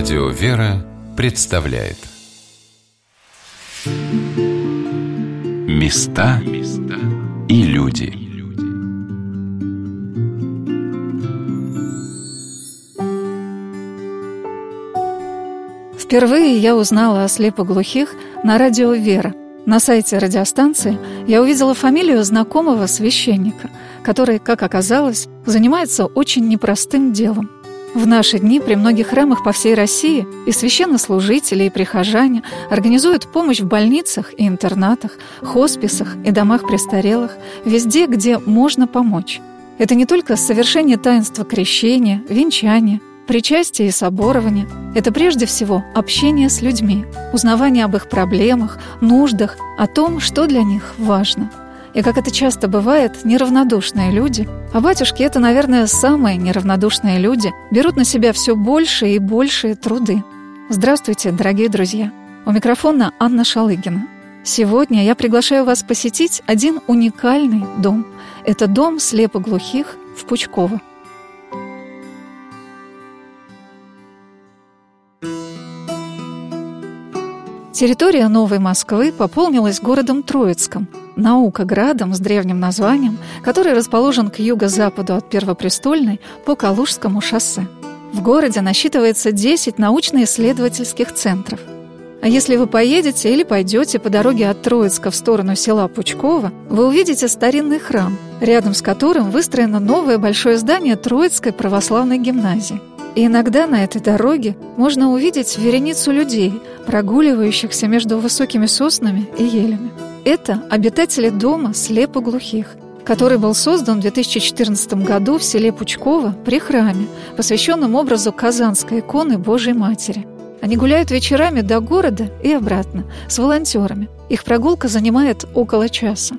Радио «Вера» представляет. Места и люди. Впервые я узнала о слепоглухих на радио «Вера». На сайте радиостанции я увидела фамилию знакомого священника, который, как оказалось, занимается очень непростым делом – в наши дни при многих храмах по всей России и священнослужители, и прихожане организуют помощь в больницах и интернатах, хосписах и домах престарелых, везде, где можно помочь. Это не только совершение таинства крещения, венчания, причастия и соборования. Это прежде всего общение с людьми, узнавание об их проблемах, нуждах, о том, что для них важно – и, как это часто бывает, неравнодушные люди, а батюшки — это, наверное, самые неравнодушные люди, берут на себя все больше и большие труды. Здравствуйте, дорогие друзья! У микрофона Анна Шалыгина. Сегодня я приглашаю вас посетить один уникальный дом. Это дом слепоглухих в Пучково. Территория Новой Москвы пополнилась городом Троицком, наукоградом с древним названием, который расположен к юго-западу от Первопрестольной по Калужскому шоссе. В городе насчитывается 10 научно-исследовательских центров. А если вы поедете или пойдете по дороге от Троицка в сторону села Пучково, вы увидите старинный храм, рядом с которым выстроено новое большое здание Троицкой православной гимназии. И иногда на этой дороге можно увидеть вереницу людей, прогуливающихся между высокими соснами и елями. Это обитатели дома слепоглухих, который был создан в 2014 году в селе Пучково при храме, посвященном образу Казанской иконы Божьей Матери. Они гуляют вечерами до города и обратно с волонтерами. Их прогулка занимает около часа.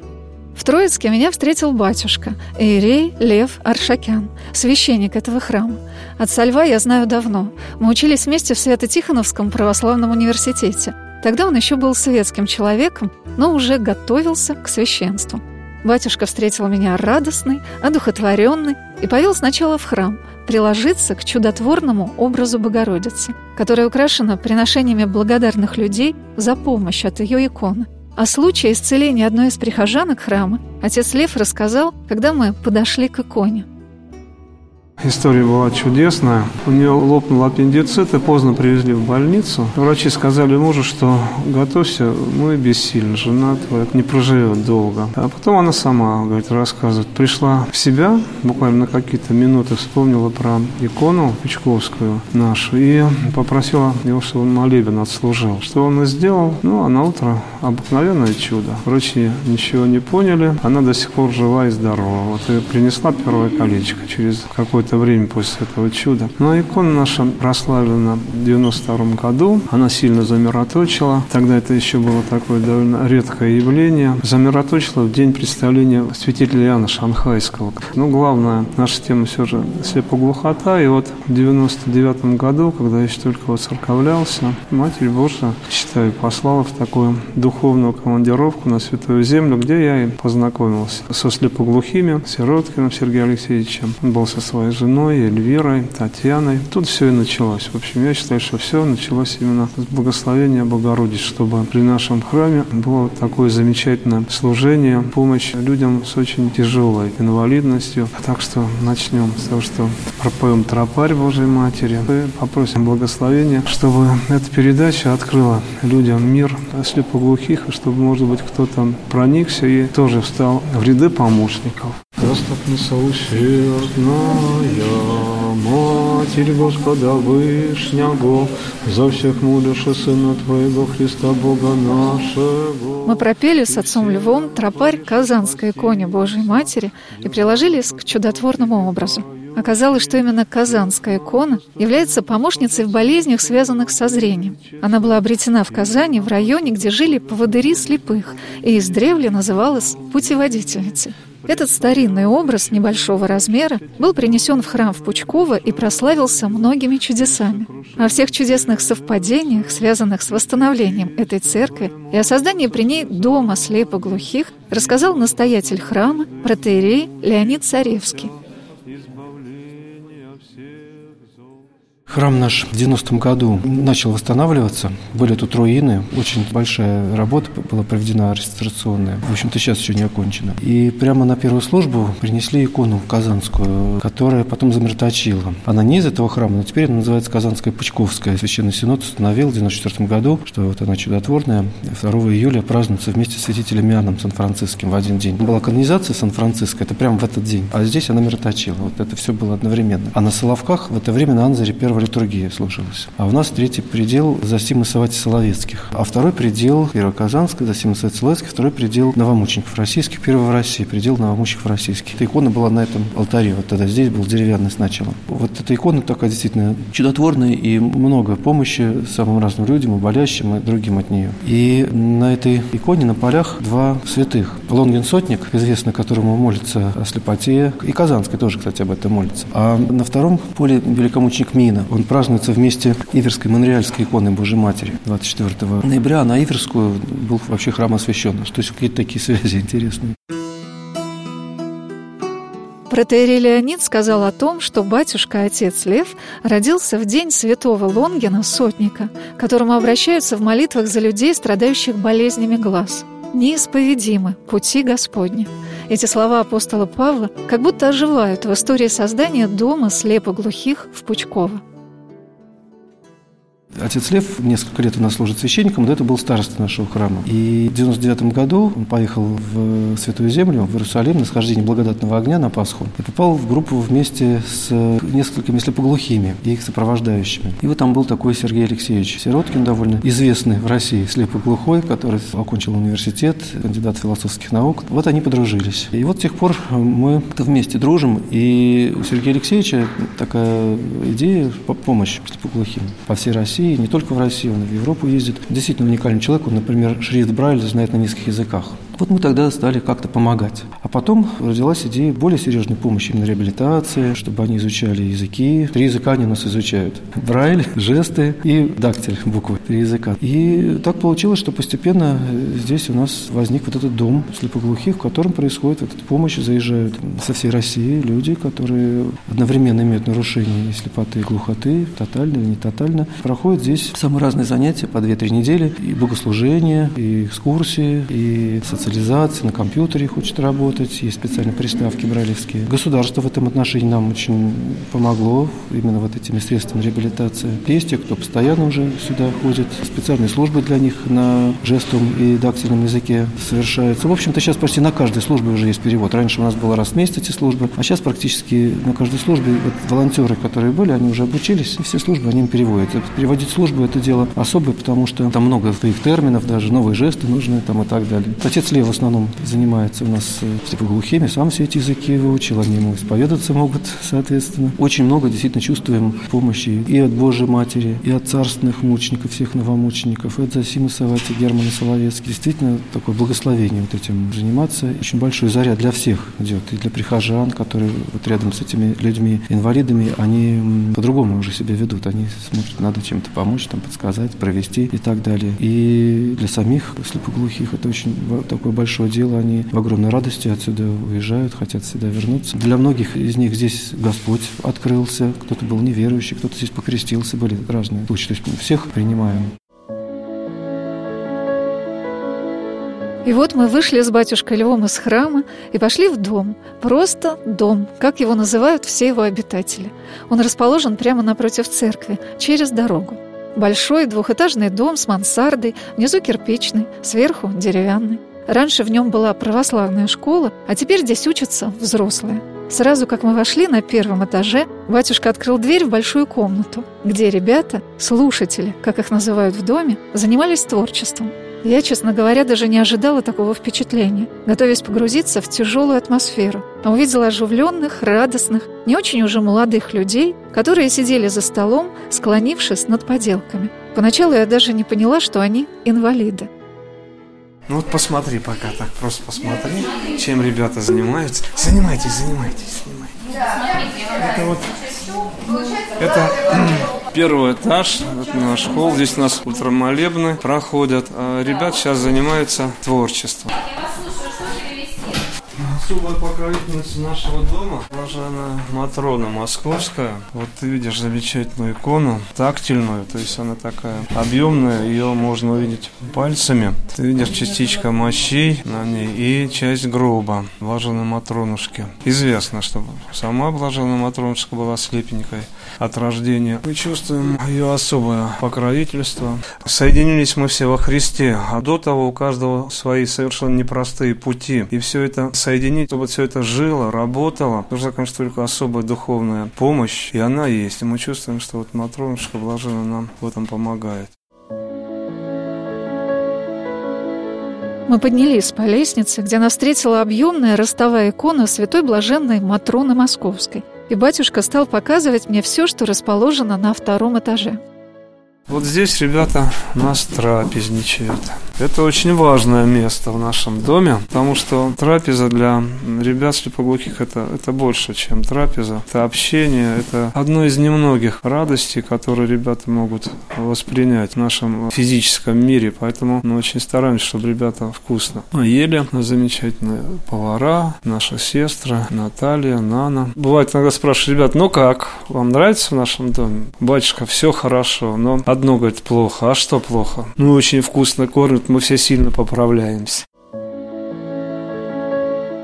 В Троицке меня встретил батюшка, Иерей Лев Аршакян, священник этого храма. Отца Льва я знаю давно. Мы учились вместе в Свято-Тихоновском православном университете. Тогда он еще был светским человеком, но уже готовился к священству. Батюшка встретил меня радостный, одухотворенный и повел сначала в храм, приложиться к чудотворному образу Богородицы, которая украшена приношениями благодарных людей за помощь от ее иконы – о случае исцеления одной из прихожанок храма отец Лев рассказал, когда мы подошли к иконе. История была чудесная. У нее лопнул аппендицит и поздно привезли в больницу. Врачи сказали мужу, что готовься, мы бессильны, жена твоя не проживет долго. А потом она сама, говорит, рассказывает. Пришла в себя, буквально на какие-то минуты вспомнила про икону Пучковскую нашу и попросила его, чтобы он молебен отслужил. Что он и сделал? Ну, а на утро обыкновенное чудо. Врачи ничего не поняли. Она до сих пор жива и здорова. Вот и принесла первое колечко через какой-то какое-то время после этого чуда. Но икона наша прославлена в 92 году. Она сильно замироточила. Тогда это еще было такое довольно редкое явление. Замироточила в день представления святителя Иоанна Шанхайского. Ну, главная наша тема все же слепоглухота. И вот в 99 году, когда я еще только вот церковлялся, Матерь Божья, считаю, послала в такую духовную командировку на Святую Землю, где я и познакомился со слепоглухими, Сироткиным Сергеем Алексеевичем. Он был со своей женой, Эльвирой, Татьяной. Тут все и началось. В общем, я считаю, что все началось именно с благословения Богородицы, чтобы при нашем храме было такое замечательное служение, помощь людям с очень тяжелой инвалидностью. Так что начнем с того, что пропоем тропарь Божьей Матери и попросим благословения, чтобы эта передача открыла людям мир слепоглухих, и чтобы, может быть, кто-то проникся и тоже встал в ряды помощников. Заступница усердная, Матерь Господа Вышнего, за всех молишься Сына Твоего Христа Бога нашего. Мы пропели с отцом Львом тропарь Казанской иконе Божьей Матери и приложились к чудотворному образу. Оказалось, что именно Казанская икона является помощницей в болезнях, связанных со зрением. Она была обретена в Казани, в районе, где жили поводыри слепых, и издревле называлась путеводительницей. Этот старинный образ небольшого размера был принесен в храм в Пучково и прославился многими чудесами. О всех чудесных совпадениях, связанных с восстановлением этой церкви и о создании при ней дома слепоглухих, рассказал настоятель храма протеерей Леонид Царевский. Храм наш в 90-м году начал восстанавливаться. Были тут руины. Очень большая работа была проведена реставрационная. В общем-то, сейчас еще не окончена. И прямо на первую службу принесли икону казанскую, которая потом замерточила. Она не из этого храма, но теперь она называется Казанская Пучковская. Священный Синод установил в 94 году, что вот она чудотворная. 2 июля празднуется вместе с святителем Иоанном Сан-Франциским в один день. Была канонизация Сан-Франциско, это прямо в этот день. А здесь она мироточила. Вот это все было одновременно. А на Соловках в это время на Анзаре первая литургия слушалась. А у нас третий предел Зосимы Савати Соловецких. А второй предел Первоказанской, Зосимы Савати Соловецких, второй предел новомучеников российских, первый в России, предел новомучеников российских. Эта икона была на этом алтаре, вот тогда здесь был деревянный сначала. Вот эта икона такая действительно чудотворная и много помощи самым разным людям, и болящим, и другим от нее. И на этой иконе на полях два святых. Лонгин Сотник, известный, которому молится о слепоте, и Казанский тоже, кстати, об этом молится. А на втором поле великомученик Мина. Он празднуется вместе Иверской Монреальской иконы Божьей Матери 24 ноября, на Иверскую был вообще храм освящен. То есть какие-то такие связи интересные. Протеерей Леонид сказал о том, что батюшка-отец Лев родился в день святого Лонгина, сотника, которому обращаются в молитвах за людей, страдающих болезнями глаз. «Неисповедимы пути Господни». Эти слова апостола Павла как будто оживают в истории создания дома слепоглухих в Пучково. Отец Лев несколько лет у нас служит священником, до этого был староста нашего храма. И в 99 году он поехал в Святую Землю, в Иерусалим, на схождение благодатного огня на Пасху, и попал в группу вместе с несколькими слепоглухими и их сопровождающими. И вот там был такой Сергей Алексеевич Сироткин, довольно известный в России слепоглухой, который окончил университет, кандидат философских наук. Вот они подружились. И вот с тех пор мы вместе дружим, и у Сергея Алексеевича такая идея по помощь слепоглухим по всей России России, не только в России, он в Европу ездит. Действительно уникальный человек, он, например, шрифт Брайля знает на нескольких языках. Вот мы тогда стали как-то помогать. А потом родилась идея более серьезной помощи именно реабилитации, чтобы они изучали языки. Три языка они у нас изучают. Брайль, жесты и дактиль, буквы. Три языка. И так получилось, что постепенно здесь у нас возник вот этот дом слепоглухих, в котором происходит вот эта помощь. Заезжают со всей России люди, которые одновременно имеют нарушения слепоты и глухоты, тотально или не тотально. Проходят здесь самые разные занятия по 2-3 недели. И богослужение, и экскурсии, и социальные специализации, на компьютере хочет работать, есть специальные приставки брайлевские. Государство в этом отношении нам очень помогло, именно вот этими средствами реабилитации. Есть те, кто постоянно уже сюда ходит, специальные службы для них на жестом и дактильном языке совершаются. В общем-то, сейчас почти на каждой службе уже есть перевод. Раньше у нас было раз в месяц эти службы, а сейчас практически на каждой службе вот волонтеры, которые были, они уже обучились, и все службы они им переводят. Переводить службу – это дело особое, потому что там много своих терминов, даже новые жесты нужны там и так далее. Отец Лев в основном занимается у нас типа глухими, сам все эти языки выучил, они ему исповедаться могут, соответственно. Очень много действительно чувствуем помощи и от Божьей Матери, и от царственных мучеников, всех новомучеников, и от Зосимы Савати, Германа Соловецкий. Действительно, такое благословение вот этим заниматься. Очень большой заряд для всех идет, и для прихожан, которые вот рядом с этими людьми, инвалидами, они по-другому уже себя ведут. Они смотрят, надо чем-то помочь, там, подсказать, провести и так далее. И для самих слепоглухих это очень такой такое большое дело, они в огромной радости отсюда уезжают, хотят сюда вернуться. Для многих из них здесь Господь открылся, кто-то был неверующий, кто-то здесь покрестился, были разные случаи. То есть мы всех принимаем. И вот мы вышли с батюшкой Львом из храма и пошли в дом. Просто дом, как его называют все его обитатели. Он расположен прямо напротив церкви, через дорогу. Большой двухэтажный дом с мансардой, внизу кирпичный, сверху деревянный. Раньше в нем была православная школа, а теперь здесь учатся взрослые. Сразу как мы вошли на первом этаже, батюшка открыл дверь в большую комнату, где ребята, слушатели, как их называют в доме, занимались творчеством. Я, честно говоря, даже не ожидала такого впечатления, готовясь погрузиться в тяжелую атмосферу, а увидела оживленных, радостных, не очень уже молодых людей, которые сидели за столом, склонившись над поделками. Поначалу я даже не поняла, что они инвалиды. Ну вот посмотри пока так, просто посмотри, чем ребята занимаются. Занимайтесь, занимайтесь, занимайтесь. Это вот, это первый этаж, это наш холл, здесь у нас ультрамолебны проходят. А ребят сейчас занимаются творчеством. Особая покровительница нашего дома, блаженная Матрона Московская. Вот ты видишь замечательную икону, тактильную, то есть она такая объемная, ее можно увидеть пальцами. Ты видишь частичка мощей на ней и часть гроба блаженной Матронушки. Известно, что сама блаженная Матронушка была слепенькой от рождения. Мы чувствуем ее особое покровительство. Соединились мы все во Христе, а до того у каждого свои совершенно непростые пути. И все это соединить, чтобы все это жило, работало, нужна, конечно, только особая духовная помощь, и она есть. И мы чувствуем, что вот Матронушка Блажена нам в этом помогает. Мы поднялись по лестнице, где нас встретила объемная ростовая икона святой блаженной Матроны Московской. И батюшка стал показывать мне все, что расположено на втором этаже. Вот здесь ребята у нас трапезничают. Это очень важное место в нашем доме, потому что трапеза для ребят слепоглухих это, это больше, чем трапеза. Это общение, это одно из немногих радостей, которые ребята могут воспринять в нашем физическом мире. Поэтому мы очень стараемся, чтобы ребята вкусно ели. Замечательные повара, наша сестра Наталья, Нана. Бывает иногда спрашивают, ребят, ну как, вам нравится в нашем доме? Батюшка, все хорошо, но одно, говорит, плохо. А что плохо? Ну, очень вкусно кормят, мы все сильно поправляемся.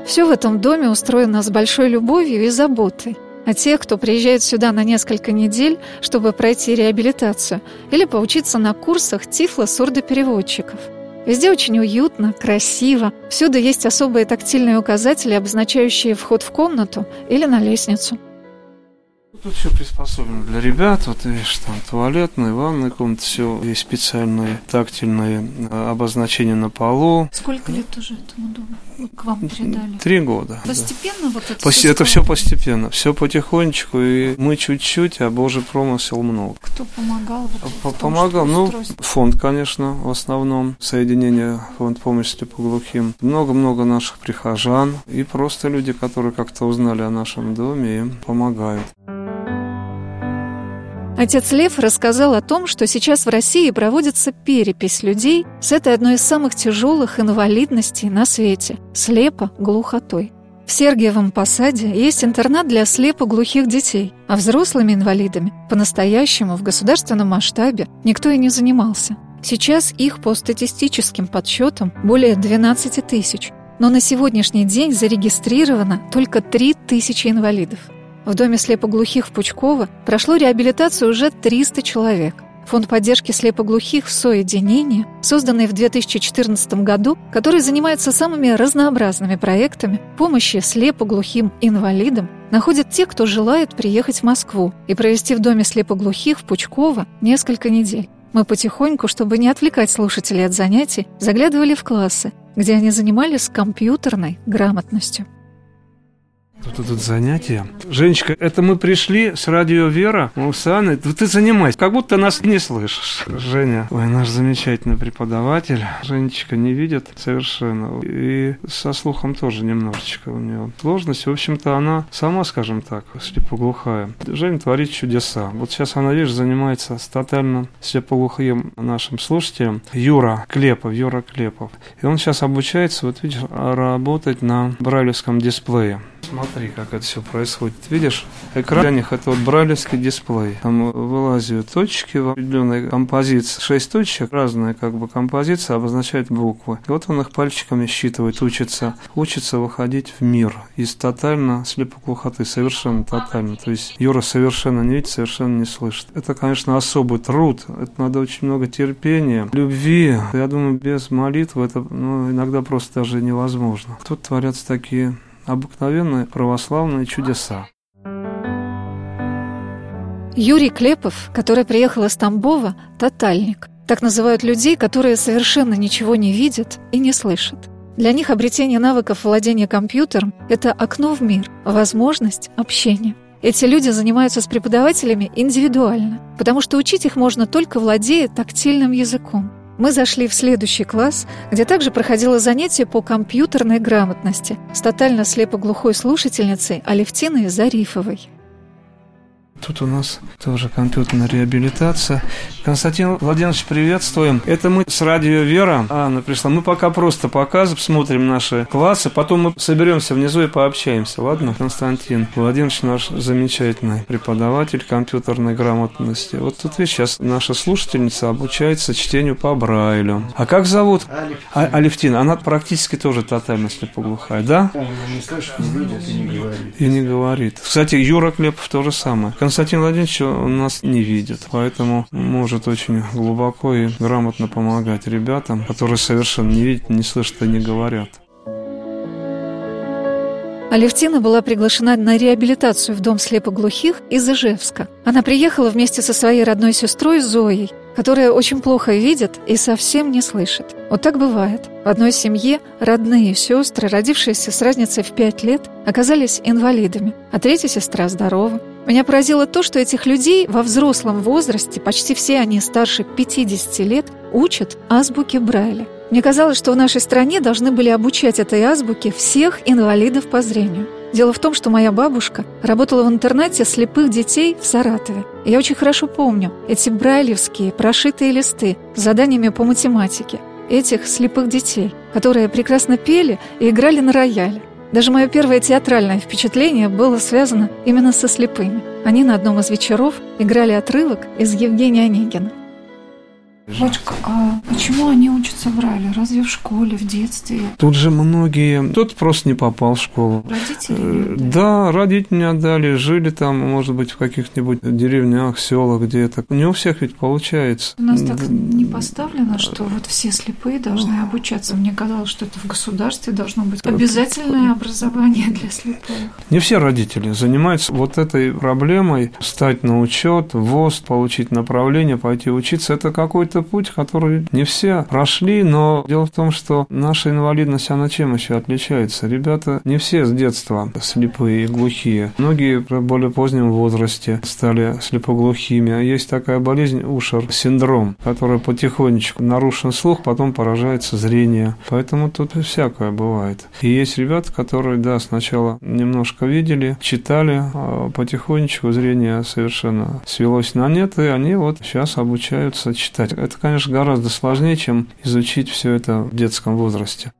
Все в этом доме устроено с большой любовью и заботой. А тех, кто приезжает сюда на несколько недель, чтобы пройти реабилитацию или поучиться на курсах тифло-сурдопереводчиков. Везде очень уютно, красиво. Всюду есть особые тактильные указатели, обозначающие вход в комнату или на лестницу. Тут все приспособлено для ребят. Вот видишь, там туалетная, ванная комната, все есть специальные тактильные э, обозначения на полу. Сколько лет уже этому дому? К вам передали? Три года. Постепенно да. вот это Пос- Это все постепенно, все потихонечку, и мы чуть-чуть, а Божий промысел много. Кто помогал? Вот Помогал, ну, фонд, конечно, в основном, соединение фонд помощи слепоглухим. Много-много наших прихожан и просто люди, которые как-то узнали о нашем доме и помогают. Отец Лев рассказал о том, что сейчас в России проводится перепись людей с этой одной из самых тяжелых инвалидностей на свете – слепо-глухотой. В Сергиевом Посаде есть интернат для слепо-глухих детей, а взрослыми инвалидами по-настоящему в государственном масштабе никто и не занимался. Сейчас их по статистическим подсчетам более 12 тысяч, но на сегодняшний день зарегистрировано только 3 тысячи инвалидов – в доме слепоглухих в Пучково прошло реабилитацию уже 300 человек. Фонд поддержки слепоглухих в соединении, созданный в 2014 году, который занимается самыми разнообразными проектами помощи слепоглухим инвалидам, находит тех, кто желает приехать в Москву и провести в доме слепоглухих в Пучково несколько недель. Мы потихоньку, чтобы не отвлекать слушателей от занятий, заглядывали в классы, где они занимались компьютерной грамотностью. Тут идут занятия. Женечка, это мы пришли с радио Вера, мы с Анной. Ты занимайся, как будто нас не слышишь. Женя, ой, наш замечательный преподаватель. Женечка не видит совершенно. И со слухом тоже немножечко у нее сложность. В общем-то, она сама, скажем так, слепоглухая. Женя творит чудеса. Вот сейчас она, видишь, занимается с тотально слепоглухим нашим слушателем Юра Клепов, Юра Клепов. И он сейчас обучается, вот видишь, работать на брайлевском дисплее. Смотри, как это все происходит. Видишь, экран для них это вот брайлевский дисплей. Там вылазят точки в определенной композиции. Шесть точек, разные как бы композиции обозначают буквы. И вот он их пальчиками считывает, учится, учится выходить в мир из тотально слепоглухоты, совершенно тотально. То есть Юра совершенно не видит, совершенно не слышит. Это, конечно, особый труд. Это надо очень много терпения, любви. Я думаю, без молитвы это ну, иногда просто даже невозможно. Тут творятся такие обыкновенные православные чудеса. Юрий Клепов, который приехал из Тамбова, тотальник. Так называют людей, которые совершенно ничего не видят и не слышат. Для них обретение навыков владения компьютером – это окно в мир, возможность общения. Эти люди занимаются с преподавателями индивидуально, потому что учить их можно только владея тактильным языком. Мы зашли в следующий класс, где также проходило занятие по компьютерной грамотности с тотально слепоглухой слушательницей Алевтиной Зарифовой. Тут у нас тоже компьютерная реабилитация. Константин Владимирович, приветствуем. Это мы с радио Вера. Анна пришла. Мы пока просто показываем, смотрим наши классы, потом мы соберемся внизу и пообщаемся. Ладно, Константин Владимирович наш замечательный преподаватель компьютерной грамотности. Вот тут видишь, сейчас наша слушательница обучается чтению по Брайлю. А как зовут? А, Алевтина. Она практически тоже тотально слепоглухая, да? Не слышит, не видит и не говорит. И не говорит. Кстати, Юра Клепов то же самое. Константин Владимирович нас не видит, поэтому может очень глубоко и грамотно помогать ребятам, которые совершенно не видят, не слышат и не говорят. Алевтина была приглашена на реабилитацию в дом слепоглухих из Ижевска. Она приехала вместе со своей родной сестрой Зоей, которая очень плохо видит и совсем не слышит. Вот так бывает. В одной семье родные сестры, родившиеся с разницей в пять лет, оказались инвалидами, а третья сестра здорова. Меня поразило то, что этих людей во взрослом возрасте, почти все они старше 50 лет, учат азбуке Брайля. Мне казалось, что в нашей стране должны были обучать этой азбуке всех инвалидов по зрению. Дело в том, что моя бабушка работала в интернете слепых детей в Саратове. Я очень хорошо помню эти брайлевские прошитые листы с заданиями по математике этих слепых детей, которые прекрасно пели и играли на рояле. Даже мое первое театральное впечатление было связано именно со слепыми. Они на одном из вечеров играли отрывок из Евгения Онегина. Батюшка, а почему они учатся Брайлю? Разве в школе, в детстве? Тут же многие... Кто-то просто не попал в школу. Родители? Э? Да, родители не отдали, жили там, может быть, в каких-нибудь деревнях, селах где-то. Не у всех ведь получается. У нас так не поставлено, что вот все слепые должны обучаться. Мне казалось, что это в государстве должно быть обязательное образование для слепых. Не все родители занимаются вот этой проблемой, стать на учет, ВОЗ, получить направление, пойти учиться. Это какой-то путь, который не все прошли, но дело в том, что наша инвалидность, она чем еще отличается? Ребята не все с детства слепые и глухие. Многие в более позднем возрасте стали слепоглухими. А есть такая болезнь Ушер-синдром, которая потихонечку нарушен слух, потом поражается зрение. Поэтому тут всякое бывает. И есть ребята, которые, да, сначала немножко видели, читали, а потихонечку зрение совершенно свелось на нет, и они вот сейчас обучаются читать. Это, конечно, гораздо сложнее, чем изучить все это в детском возрасте.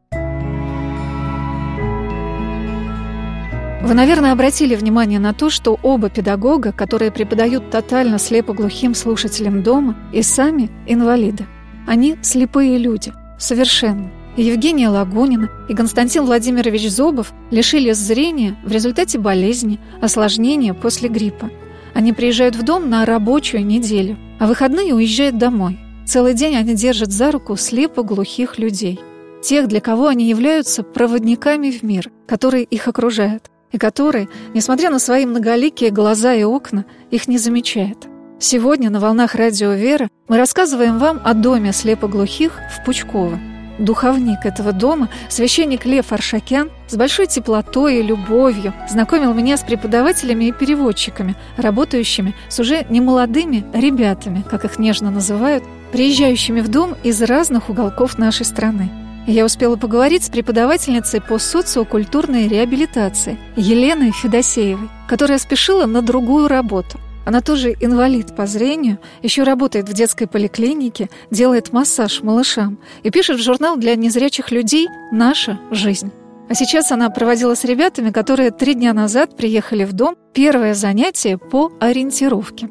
Вы, наверное, обратили внимание на то, что оба педагога, которые преподают тотально слепоглухим слушателям дома, и сами инвалиды. Они слепые люди, совершенно. Евгения Лагунина и Константин Владимирович Зобов лишились зрения в результате болезни, осложнения после гриппа. Они приезжают в дом на рабочую неделю, а выходные уезжают домой. Целый день они держат за руку слепо-глухих людей. Тех, для кого они являются проводниками в мир, который их окружает, и который, несмотря на свои многоликие глаза и окна, их не замечает. Сегодня на «Волнах Радио Вера» мы рассказываем вам о доме слепоглухих в Пучково. Духовник этого дома, священник Лев Аршакян, с большой теплотой и любовью знакомил меня с преподавателями и переводчиками, работающими с уже немолодыми ребятами, как их нежно называют, приезжающими в дом из разных уголков нашей страны. Я успела поговорить с преподавательницей по социокультурной реабилитации Еленой Федосеевой, которая спешила на другую работу. Она тоже инвалид по зрению, еще работает в детской поликлинике, делает массаж малышам и пишет в журнал для незрячих людей «Наша жизнь». А сейчас она проводила с ребятами, которые три дня назад приехали в дом, первое занятие по ориентировке.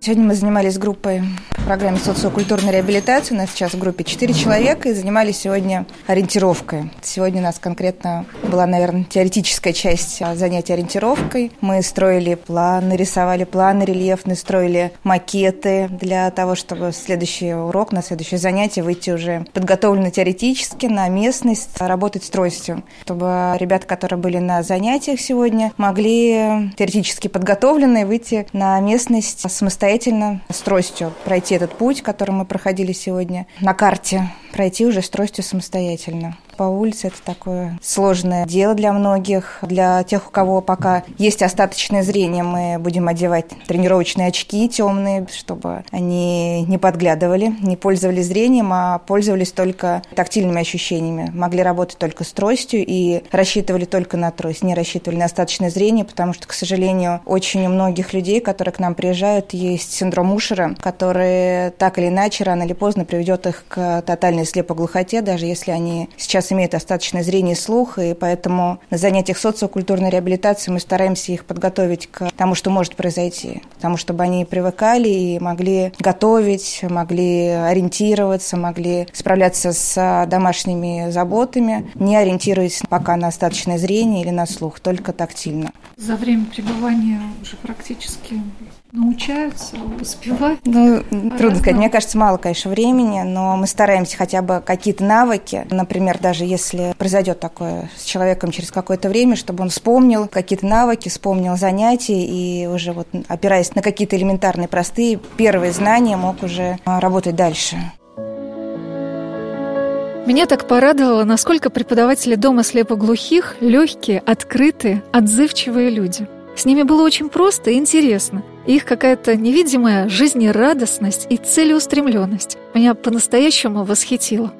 Сегодня мы занимались группой по программе социокультурной реабилитации. У нас сейчас в группе 4 человека и занимались сегодня ориентировкой. Сегодня у нас конкретно была, наверное, теоретическая часть занятия ориентировкой. Мы строили планы, рисовали планы рельефные, строили макеты для того, чтобы в следующий урок, на следующее занятие выйти уже подготовленно теоретически на местность, работать с тростью, чтобы ребята, которые были на занятиях сегодня, могли теоретически подготовленные выйти на местность самостоятельно самостоятельно с тростью пройти этот путь, который мы проходили сегодня, на карте пройти уже с тростью самостоятельно. По улице – это такое сложное дело для многих. Для тех, у кого пока есть остаточное зрение, мы будем одевать тренировочные очки темные, чтобы они не подглядывали, не пользовались зрением, а пользовались только тактильными ощущениями. Могли работать только с тростью и рассчитывали только на трость, не рассчитывали на остаточное зрение, потому что, к сожалению, очень у многих людей, которые к нам приезжают, есть синдром Ушера, который так или иначе рано или поздно приведет их к тотальной слепоглухоте, даже если они сейчас имеют остаточное зрение и слух, и поэтому на занятиях социокультурной реабилитации мы стараемся их подготовить к тому, что может произойти, к тому, чтобы они привыкали и могли готовить, могли ориентироваться, могли справляться с домашними заботами, не ориентируясь пока на остаточное зрение или на слух, только тактильно. За время пребывания уже практически научаются, успевают? Ну, трудно сказать. Мне кажется, мало, конечно, времени, но мы стараемся хотя бы какие-то навыки, например, даже если произойдет такое с человеком через какое-то время, чтобы он вспомнил какие-то навыки, вспомнил занятия и уже вот опираясь на какие-то элементарные, простые первые знания, мог уже а, работать дальше. Меня так порадовало, насколько преподаватели Дома слепоглухих легкие, открытые, отзывчивые люди – с ними было очень просто и интересно. Их какая-то невидимая жизнерадостность и целеустремленность меня по-настоящему восхитила.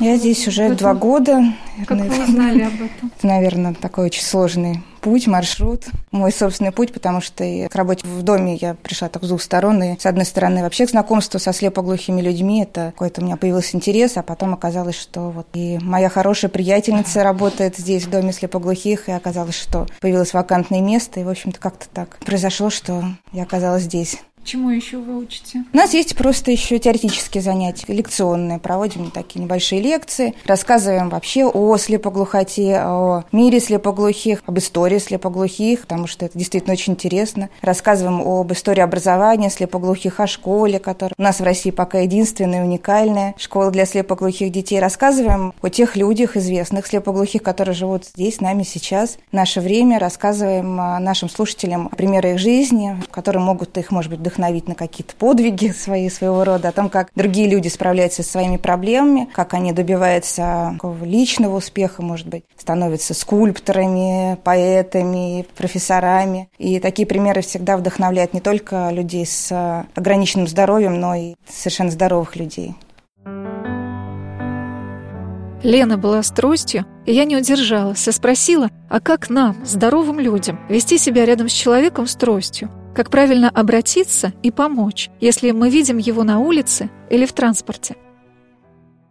Я здесь уже два года. Как вы узнали об этом? Это, наверное, такой очень сложный путь, маршрут, мой собственный путь, потому что и к работе в доме я пришла так с двух сторон. И, с одной стороны, вообще к знакомству со слепоглухими людьми, это какой-то у меня появился интерес, а потом оказалось, что вот и моя хорошая приятельница работает здесь, в доме слепоглухих, и оказалось, что появилось вакантное место, и, в общем-то, как-то так произошло, что я оказалась здесь. Чему еще вы учите? У нас есть просто еще теоретические занятия, лекционные. Проводим такие небольшие лекции, рассказываем вообще о слепоглухоте, о мире слепоглухих, об истории слепоглухих, потому что это действительно очень интересно. Рассказываем об истории образования слепоглухих, о школе, которая у нас в России пока единственная, уникальная школа для слепоглухих детей. Рассказываем о тех людях, известных слепоглухих, которые живут здесь, с нами сейчас, в наше время. Рассказываем нашим слушателям примеры их жизни, которые могут их, может быть, вдохновить вдохновить на какие-то подвиги свои, своего рода, о том, как другие люди справляются со своими проблемами, как они добиваются личного успеха, может быть, становятся скульпторами, поэтами, профессорами. И такие примеры всегда вдохновляют не только людей с ограниченным здоровьем, но и совершенно здоровых людей. Лена была с тростью, и я не удержалась и спросила, а как нам, здоровым людям, вести себя рядом с человеком с тростью? Как правильно обратиться и помочь, если мы видим его на улице или в транспорте?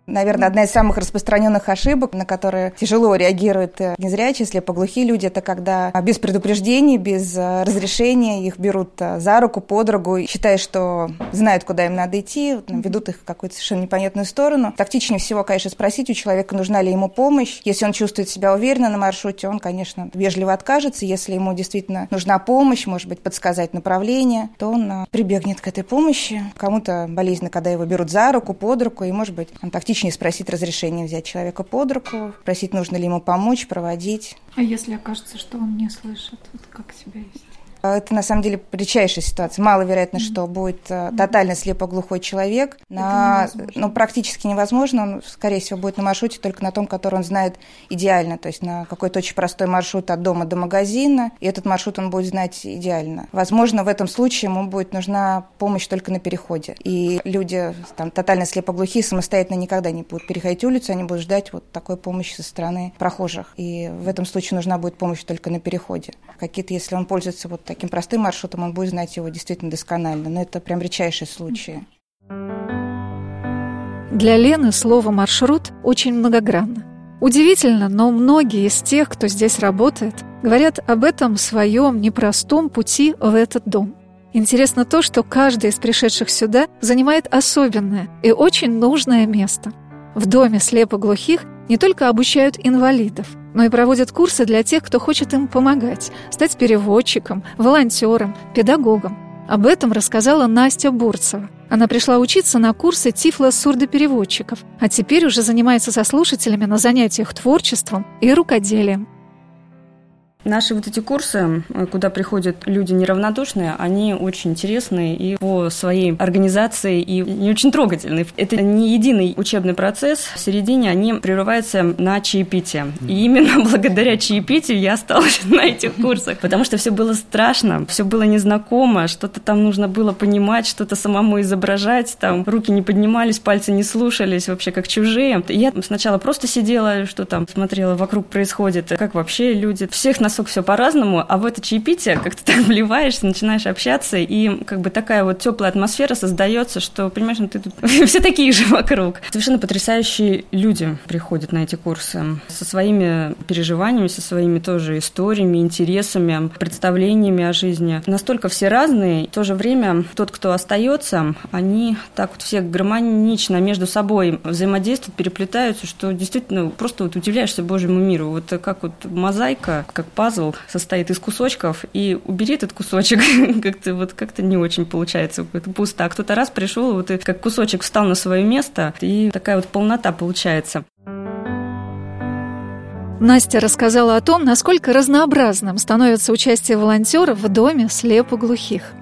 Наверное, одна из самых распространенных ошибок, на которые тяжело реагируют э, незрячие, слепоглухие люди, это когда без предупреждений, без э, разрешения их берут э, за руку, под руку, считая, что знают, куда им надо идти, ведут их в какую-то совершенно непонятную сторону. Тактичнее всего, конечно, спросить у человека, нужна ли ему помощь. Если он чувствует себя уверенно на маршруте, он, конечно, вежливо откажется. Если ему действительно нужна помощь, может быть, подсказать направление, то он прибегнет к этой помощи. Кому-то болезненно, когда его берут за руку, под руку, и, может быть, он тактично логичнее спросить разрешение взять человека под руку, спросить, нужно ли ему помочь, проводить. А если окажется, что он не слышит, вот как себя вести? Это на самом деле редчайшая ситуация. Маловероятно, mm-hmm. что будет э, тотально слепоглухой человек. На, ну, практически невозможно. Он, скорее всего, будет на маршруте только на том, который он знает идеально. То есть на какой-то очень простой маршрут от дома до магазина. И этот маршрут он будет знать идеально. Возможно, в этом случае ему будет нужна помощь только на переходе. И люди там тотально слепоглухие самостоятельно никогда не будут переходить улицу, они будут ждать вот такой помощи со стороны прохожих. И в этом случае нужна будет помощь только на переходе. Какие-то, если он пользуется вот таким простым маршрутом, он будет знать его действительно досконально. Но это прям редчайшие случаи. Для Лены слово «маршрут» очень многогранно. Удивительно, но многие из тех, кто здесь работает, говорят об этом своем непростом пути в этот дом. Интересно то, что каждый из пришедших сюда занимает особенное и очень нужное место. В доме слепоглухих не только обучают инвалидов, но и проводят курсы для тех, кто хочет им помогать, стать переводчиком, волонтером, педагогом. Об этом рассказала Настя Бурцева. Она пришла учиться на курсы тифло-сурдопереводчиков, а теперь уже занимается со слушателями на занятиях творчеством и рукоделием. Наши вот эти курсы, куда приходят люди неравнодушные, они очень интересные и по своей организации и не очень трогательные. Это не единый учебный процесс. В середине они прерываются на чаепитие. И именно благодаря чаепитию я осталась на этих курсах, потому что все было страшно, все было незнакомо, что-то там нужно было понимать, что-то самому изображать, там руки не поднимались, пальцы не слушались, вообще как чужие. Я сначала просто сидела, что там смотрела вокруг происходит, как вообще люди. Всех носок все по-разному, а в это чаепитие как-то так вливаешься, начинаешь общаться, и как бы такая вот теплая атмосфера создается, что, понимаешь, ну, ты тут все такие же вокруг. Совершенно потрясающие люди приходят на эти курсы со своими переживаниями, со своими тоже историями, интересами, представлениями о жизни. Настолько все разные, в то же время тот, кто остается, они так вот все гармонично между собой взаимодействуют, переплетаются, что действительно просто вот удивляешься Божьему миру. Вот как вот мозаика, как пазл состоит из кусочков, и убери этот кусочек, как-то вот как-то не очень получается, это пусто. А кто-то раз пришел, вот и как кусочек встал на свое место, и такая вот полнота получается. Настя рассказала о том, насколько разнообразным становится участие волонтеров в доме слепоглухих.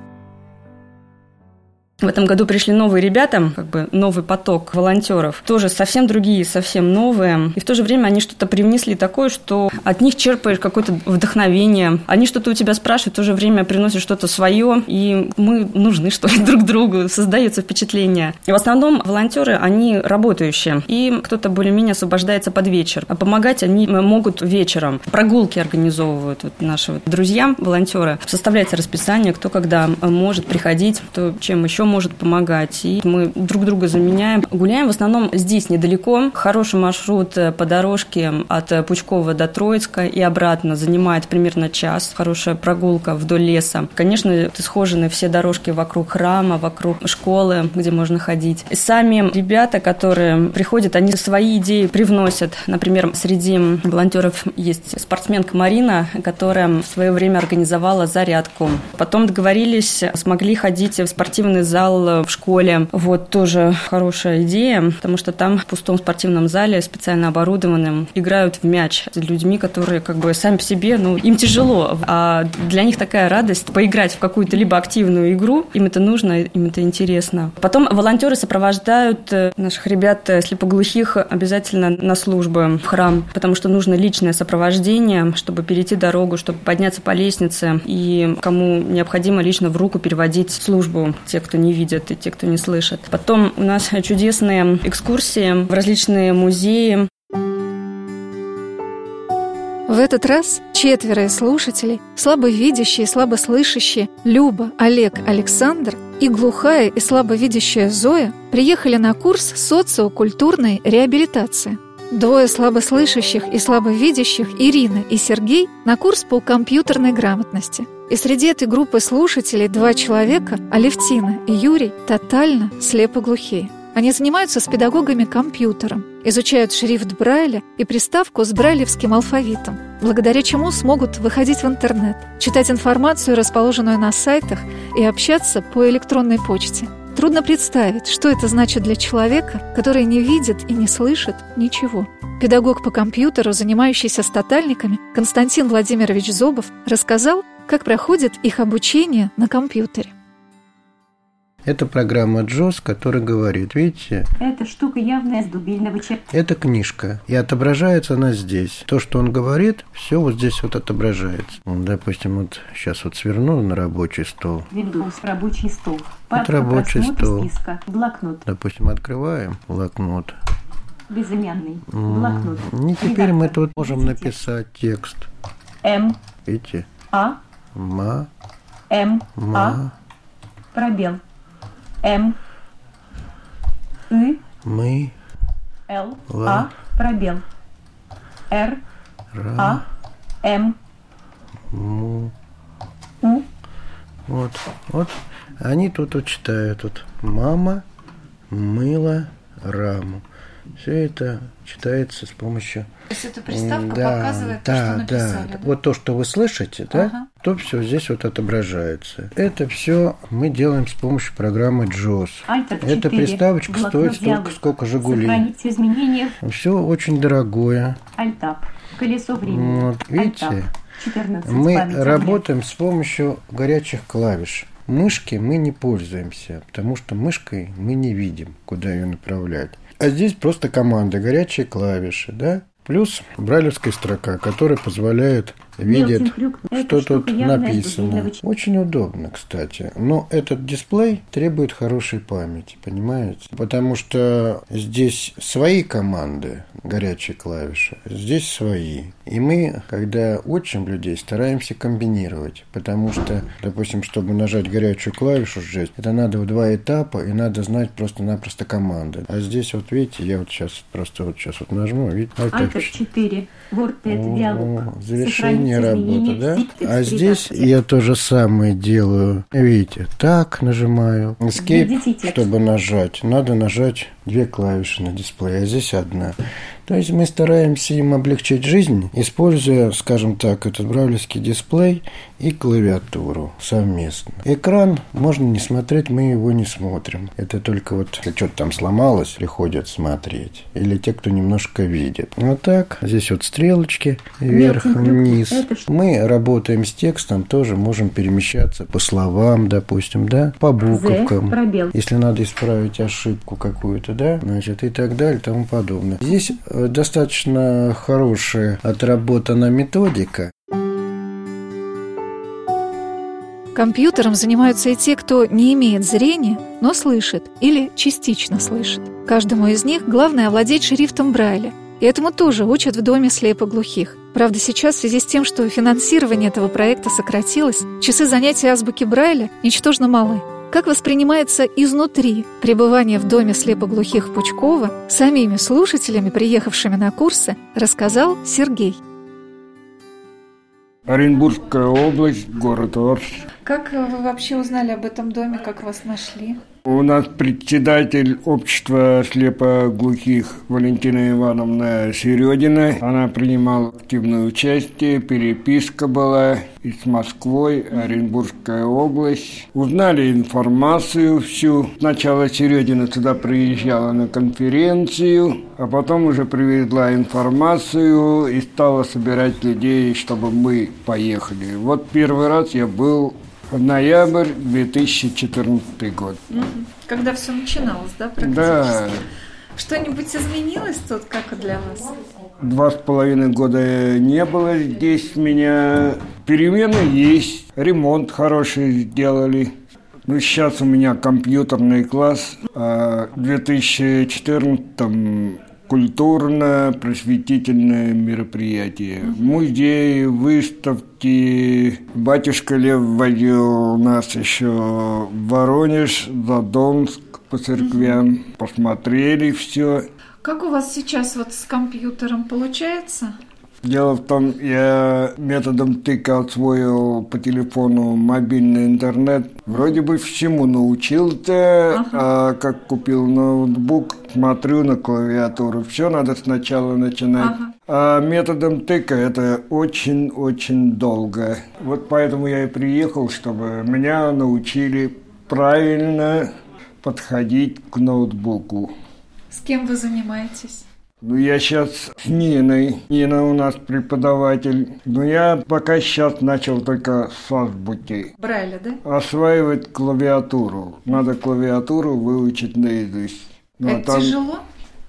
В этом году пришли новые ребята, как бы новый поток волонтеров, тоже совсем другие, совсем новые. И в то же время они что-то привнесли такое, что от них черпаешь какое-то вдохновение. Они что-то у тебя спрашивают, в то же время приносят что-то свое, и мы нужны, что ли, друг другу. Создается впечатление. И в основном волонтеры, они работающие. И кто-то более-менее освобождается под вечер. А помогать они могут вечером. Прогулки организовывают вот наши вот друзья, волонтеры. Составляется расписание, кто когда может приходить, кто чем еще может помогать. И мы друг друга заменяем. Гуляем в основном здесь недалеко. Хороший маршрут э, по дорожке от э, Пучкова до Троицка и обратно занимает примерно час. Хорошая прогулка вдоль леса. Конечно, схожены все дорожки вокруг храма, вокруг школы, где можно ходить. И сами ребята, которые приходят, они свои идеи привносят. Например, среди волонтеров есть спортсменка Марина, которая в свое время организовала зарядку. Потом договорились, смогли ходить в спортивный зал зал э, в школе. Вот тоже хорошая идея, потому что там в пустом спортивном зале, специально оборудованным, играют в мяч с людьми, которые как бы сами по себе, ну, им тяжело. А для них такая радость поиграть в какую-то либо активную игру, им это нужно, им это интересно. Потом волонтеры сопровождают э, наших ребят э, слепоглухих обязательно на службы в храм, потому что нужно личное сопровождение, чтобы перейти дорогу, чтобы подняться по лестнице, и кому необходимо лично в руку переводить службу, те, кто не видят и те, кто не слышит. Потом у нас чудесные экскурсии в различные музеи. В этот раз четверо слушателей, слабовидящие и слабослышащие Люба, Олег, Александр и глухая и слабовидящая Зоя приехали на курс социокультурной реабилитации. Двое слабослышащих и слабовидящих, Ирина и Сергей, на курс по компьютерной грамотности. И среди этой группы слушателей два человека, Алевтина и Юрий, тотально слепоглухие. Они занимаются с педагогами компьютером, изучают шрифт Брайля и приставку с брайлевским алфавитом, благодаря чему смогут выходить в интернет, читать информацию, расположенную на сайтах, и общаться по электронной почте – Трудно представить, что это значит для человека, который не видит и не слышит ничего. Педагог по компьютеру, занимающийся с тотальниками, Константин Владимирович Зобов, рассказал, как проходит их обучение на компьютере. Это программа Джос, которая говорит, видите? Эта штука явно из дубильного черта. Это книжка, и отображается она здесь. То, что он говорит, все вот здесь вот отображается. Допустим, вот сейчас вот сверну на рабочий стол. Windows, рабочий стол. Вот рабочий стол. Списка. Блокнот. Допустим, открываем блокнот. Безымянный. Блокнот. Не теперь мы тут можем написать текст. М. Видите? А. Ма. М. Ма. А. Пробел. М. И. Мы. Л. Ла. А. Пробел. Р. Ра. А. М. Му. У. Вот. Вот. Они тут вот читают. Вот. Мама мыла раму. Все это читается с помощью... То есть эта приставка да, показывает да, то, что да. написали, да? Вот то, что вы слышите, да, Ага. то все здесь вот отображается. Это все мы делаем с помощью программы JOS. Альт Эта F4. приставочка Блокнот стоит столько, диалог. сколько «Жигулей». Сохранить в изменениях. Все очень дорогое. Альтап. Колесо времени. Вот, видите? Альтап. 14. Мы работаем с помощью горячих клавиш. Мышки мы не пользуемся, потому что мышкой мы не видим, куда ее направлять. А здесь просто команда, горячие клавиши, да? Плюс брайлевская строка, которая позволяет крюк. Эта что тут написано. Очень удобно, кстати. Но этот дисплей требует хорошей памяти, понимаете? Потому что здесь свои команды, горячие клавиши, здесь свои. И мы, когда учим людей, стараемся комбинировать. Потому что, допустим, чтобы нажать горячую клавишу сжать, это надо в два этапа, и надо знать просто-напросто команды. А здесь вот видите, я вот сейчас просто вот сейчас вот нажму, видите, Альтер 4. Word 5 диалог. завершение Работы, изменения да? А здесь я то же самое делаю. Видите, так нажимаю. Escape, чтобы нажать, надо нажать две клавиши на дисплее, а здесь одна. То есть мы стараемся им облегчить жизнь, используя, скажем так, этот браулевский дисплей и клавиатуру совместно. Экран можно не смотреть, мы его не смотрим. Это только вот, если что-то там сломалось, приходят смотреть. Или те, кто немножко видит. Вот так, здесь вот стрелочки вверх-вниз. Мы работаем с текстом, тоже можем перемещаться по словам, допустим, да, по буковкам. Если надо исправить ошибку какую-то, да, значит, и так далее, и тому подобное. Здесь э, достаточно хорошая отработана методика. Компьютером занимаются и те, кто не имеет зрения, но слышит или частично слышит. Каждому из них главное овладеть шрифтом Брайля. И этому тоже учат в Доме слепоглухих. Правда, сейчас в связи с тем, что финансирование этого проекта сократилось, часы занятий азбуки Брайля ничтожно малы. Как воспринимается изнутри пребывание в Доме слепоглухих Пучкова самими слушателями, приехавшими на курсы, рассказал Сергей. Оренбургская область, город Орск. Как вы вообще узнали об этом доме, как вас нашли? У нас председатель общества слепоглухих Валентина Ивановна Середина. Она принимала активное участие, переписка была и с Москвой, Оренбургская область. Узнали информацию всю. Сначала Середина туда приезжала на конференцию, а потом уже привезла информацию и стала собирать людей, чтобы мы поехали. Вот первый раз я был ноябрь 2014 год. Когда все начиналось, да, практически? Да, Что-нибудь изменилось тут, как для вас? два с половиной года не было здесь меня. Перемены есть, ремонт хороший сделали. Ну, сейчас у меня компьютерный класс, а в 2014 культурно-просветительное мероприятие. Музеи, выставки. Батюшка Лев водил нас еще в Воронеж, Задонск по церквям. Посмотрели все. Как у вас сейчас вот с компьютером получается? Дело в том, я методом тыка освоил по телефону мобильный интернет. Вроде бы всему научился, а как купил ноутбук, смотрю на клавиатуру. Все надо сначала начинать. Ага. А методом тыка это очень-очень долго. Вот поэтому я и приехал, чтобы меня научили правильно подходить к ноутбуку. С кем вы занимаетесь? Ну, я сейчас с Ниной. Нина у нас преподаватель. Но я пока сейчас начал только с азбуки. Брайля, да? Осваивать клавиатуру. Надо клавиатуру выучить наизусть. Ну, а Это там- тяжело?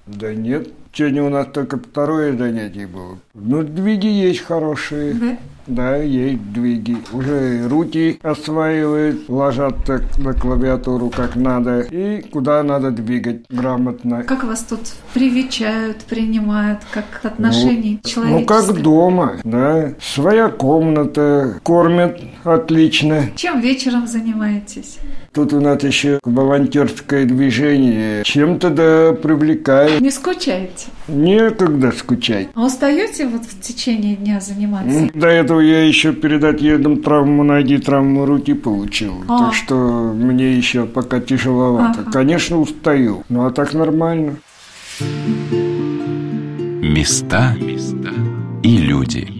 Да нет. Сегодня у нас только второе занятие было. Ну, двиги есть хорошие. Да? Да, есть двиги. Уже руки осваивают, ложатся на клавиатуру как надо. И куда надо двигать грамотно. Как вас тут привечают, принимают, как отношения Ну, человеческие? как дома, да. Своя комната, кормят отлично. Чем вечером занимаетесь? Тут у нас еще волонтерское движение. Чем-то да привлекает. Не скучаете? Некогда скучать. А устаете вот в течение дня заниматься? Ну, До этого я еще перед отъездом травму ноги, травму руки получил. А. Так что мне еще пока тяжеловато. Ага. Конечно, устаю. Ну а так нормально. Места и люди.